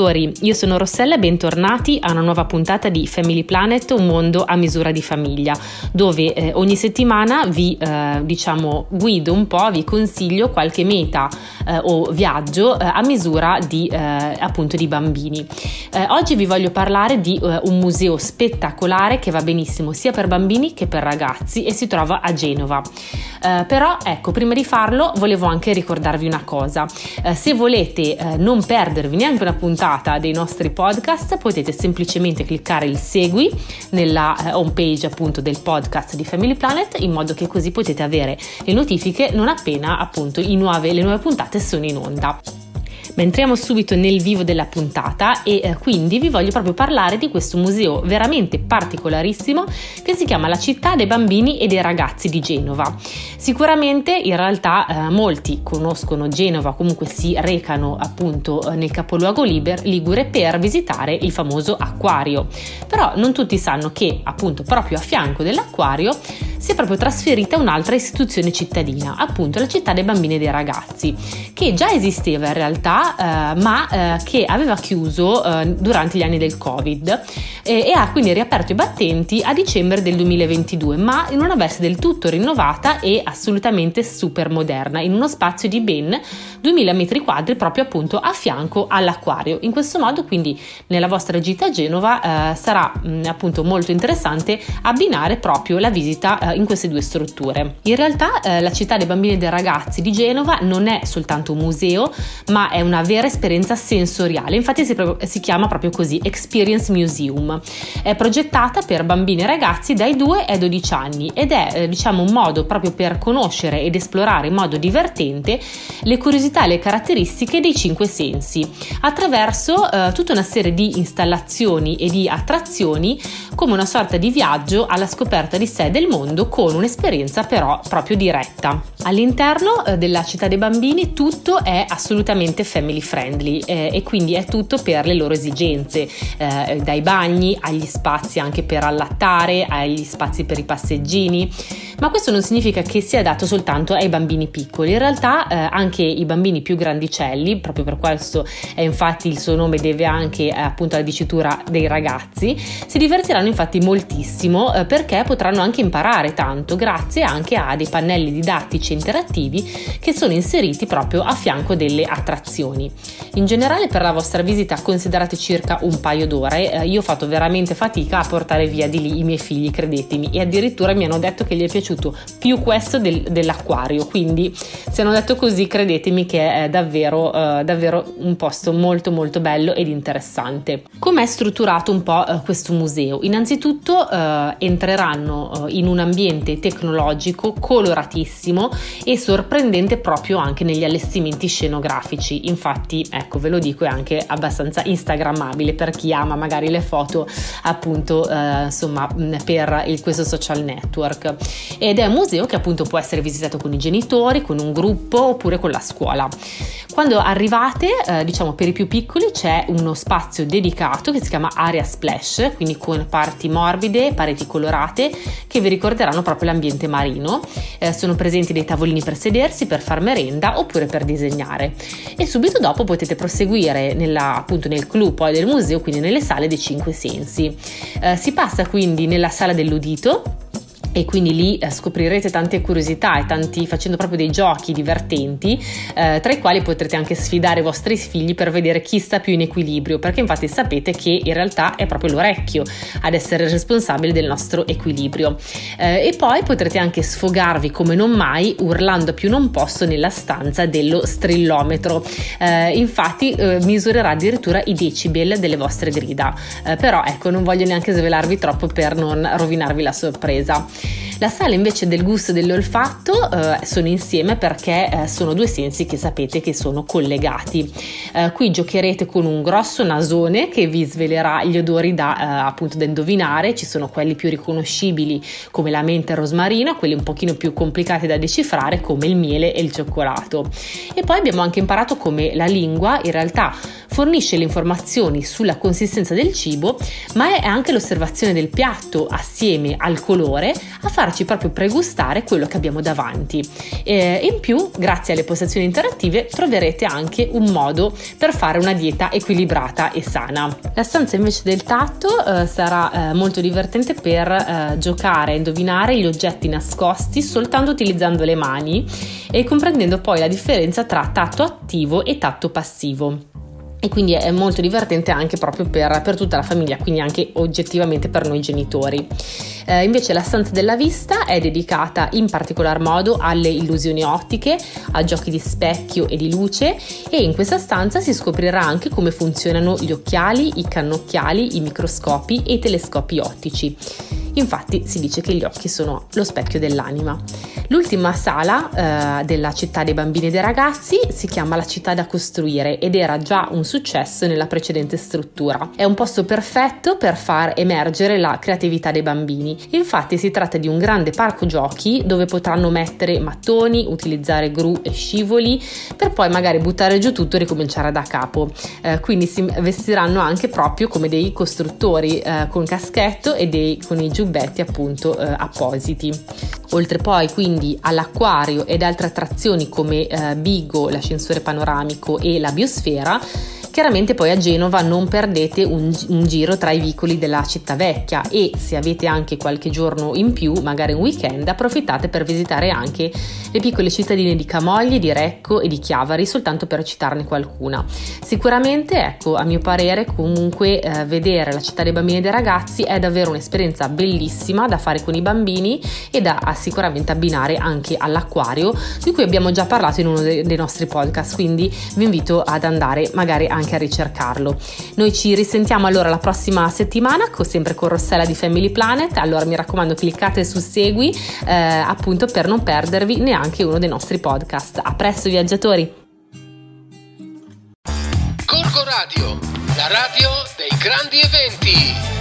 Io sono Rossella e bentornati a una nuova puntata di Family Planet, un mondo a misura di famiglia, dove eh, ogni settimana vi eh, diciamo guido un po', vi consiglio qualche meta eh, o viaggio eh, a misura di eh, appunto di bambini. Eh, oggi vi voglio parlare di un museo spettacolare che va benissimo sia per bambini che per ragazzi e si trova a Genova. però ecco, prima di farlo volevo anche ricordarvi una cosa. se volete non perdervi neanche una puntata puntata dei nostri podcast potete semplicemente cliccare il segui nella eh, home page appunto del podcast di Family Planet in modo che così potete avere le notifiche non appena appunto nuove, le nuove puntate sono in onda. Ma entriamo subito nel vivo della puntata e eh, quindi vi voglio proprio parlare di questo museo veramente particolarissimo che si chiama La città dei bambini e dei ragazzi di Genova. Sicuramente in realtà eh, molti conoscono Genova, comunque si recano appunto eh, nel capoluogo Liber, Ligure per visitare il famoso acquario. Però non tutti sanno che appunto proprio a fianco dell'acquario si è proprio trasferita un'altra istituzione cittadina, appunto la città dei bambini e dei ragazzi, che già esisteva in realtà, eh, ma eh, che aveva chiuso eh, durante gli anni del Covid e ha quindi riaperto i battenti a dicembre del 2022, ma in una veste del tutto rinnovata e assolutamente super moderna, in uno spazio di ben 2000 metri quadri proprio appunto a fianco all'acquario. In questo modo quindi nella vostra gita a Genova eh, sarà mh, appunto molto interessante abbinare proprio la visita eh, in queste due strutture. In realtà eh, la città dei bambini e dei ragazzi di Genova non è soltanto un museo, ma è una vera esperienza sensoriale, infatti si, si chiama proprio così Experience Museum. È progettata per bambini e ragazzi dai 2 ai 12 anni ed è eh, diciamo un modo proprio per conoscere ed esplorare in modo divertente le curiosità e le caratteristiche dei cinque sensi attraverso eh, tutta una serie di installazioni e di attrazioni come una sorta di viaggio alla scoperta di sé del mondo con un'esperienza però proprio diretta. All'interno eh, della città dei bambini tutto è assolutamente family friendly eh, e quindi è tutto per le loro esigenze, eh, dai bagni agli spazi anche per allattare, agli spazi per i passeggini, ma questo non significa che sia adatto soltanto ai bambini piccoli, in realtà eh, anche i bambini più grandicelli, proprio per questo è infatti il suo nome deve anche eh, appunto alla dicitura dei ragazzi, si divertiranno infatti moltissimo eh, perché potranno anche imparare tanto grazie anche a dei pannelli didattici interattivi che sono inseriti proprio a fianco delle attrazioni. In generale per la vostra visita considerate circa un paio d'ore, eh, io ho fatto veramente fatica a portare via di lì i miei figli, credetemi, e addirittura mi hanno detto che gli è piaciuto più questo del, dell'acquario, quindi se hanno detto così credetemi che è davvero, uh, davvero un posto molto molto bello ed interessante. Com'è strutturato un po' uh, questo museo? Innanzitutto uh, entreranno in un ambiente tecnologico coloratissimo e sorprendente proprio anche negli allestimenti scenografici. Infatti, ecco, ve lo dico, è anche abbastanza instagrammabile per chi ama magari le foto appunto insomma per il, questo social network. Ed è un museo che appunto può essere visitato con i genitori, con un gruppo oppure con la scuola. Quando arrivate, eh, diciamo per i più piccoli, c'è uno spazio dedicato che si chiama area splash, quindi con parti morbide, pareti colorate che vi ricorderanno proprio l'ambiente marino. Eh, sono presenti dei tavolini per sedersi, per far merenda oppure per disegnare. E subito dopo potete proseguire nella, appunto nel clou poi del museo, quindi nelle sale dei cinque sensi. Eh, si passa quindi nella sala dell'udito e quindi lì eh, scoprirete tante curiosità e tanti facendo proprio dei giochi divertenti eh, tra i quali potrete anche sfidare i vostri figli per vedere chi sta più in equilibrio perché infatti sapete che in realtà è proprio l'orecchio ad essere responsabile del nostro equilibrio. Eh, e poi potrete anche sfogarvi come non mai urlando più non posso nella stanza dello strillometro. Eh, infatti eh, misurerà addirittura i decibel delle vostre grida. Eh, però ecco non voglio neanche svelarvi troppo per non rovinarvi la sorpresa La sala invece del gusto e dell'olfatto eh, sono insieme perché eh, sono due sensi che sapete che sono collegati. Eh, qui giocherete con un grosso nasone che vi svelerà gli odori da, eh, appunto da indovinare, ci sono quelli più riconoscibili come la menta e il rosmarino, quelli un pochino più complicati da decifrare come il miele e il cioccolato. E poi abbiamo anche imparato come la lingua in realtà fornisce le informazioni sulla consistenza del cibo, ma è anche l'osservazione del piatto assieme al colore a farci proprio pregustare quello che abbiamo davanti. E in più, grazie alle postazioni interattive, troverete anche un modo per fare una dieta equilibrata e sana. La stanza invece del tatto eh, sarà eh, molto divertente per eh, giocare a indovinare gli oggetti nascosti soltanto utilizzando le mani e comprendendo poi la differenza tra tatto attivo e tatto passivo e quindi è molto divertente anche proprio per, per, tutta la famiglia, quindi anche oggettivamente per noi genitori. Eh, invece la stanza della vista è dedicata in particolar modo alle illusioni ottiche, a giochi di specchio e di luce e in questa stanza si scoprirà anche come funzionano gli occhiali, i cannocchiali, i microscopi e i telescopi ottici. Infatti si dice che gli occhi sono lo specchio dell'anima. L'ultima sala eh, della città dei bambini e dei ragazzi si chiama la città da costruire ed era già un successo nella precedente struttura. È un posto perfetto per far emergere la creatività dei bambini. Infatti si tratta di un grande parco giochi dove potranno mettere mattoni, utilizzare gru e scivoli per poi magari buttare giù tutto e ricominciare da capo. Eh, quindi si vestiranno anche proprio come dei costruttori eh, con caschetto e dei, con i giubbetti appunto eh, appositi. Oltre poi quindi all'acquario ed altre attrazioni come eh, Bigo, l'ascensore panoramico e la biosfera, Chiaramente poi a Genova non perdete un, un, giro tra i vicoli della città vecchia e se avete anche qualche giorno in più, magari un weekend, approfittate per visitare anche le piccole cittadine di Camogli, di Recco e di Chiavari, soltanto per citarne qualcuna. Sicuramente, ecco, a mio parere, comunque eh, vedere la città dei bambini e dei ragazzi è davvero un'esperienza bellissima da fare con i bambini e da sicuramente abbinare anche all'acquario, di cui abbiamo già parlato in uno dei, dei nostri podcast, quindi vi invito ad andare magari anche anche a ricercarlo. Noi ci risentiamo allora la prossima settimana, sempre con Rossella di Family Planet. Allora mi raccomando, cliccate su segui eh, appunto per non perdervi neanche uno dei nostri podcast. A presto, viaggiatori! Corco Radio, la radio dei grandi eventi.